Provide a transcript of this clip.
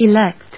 elect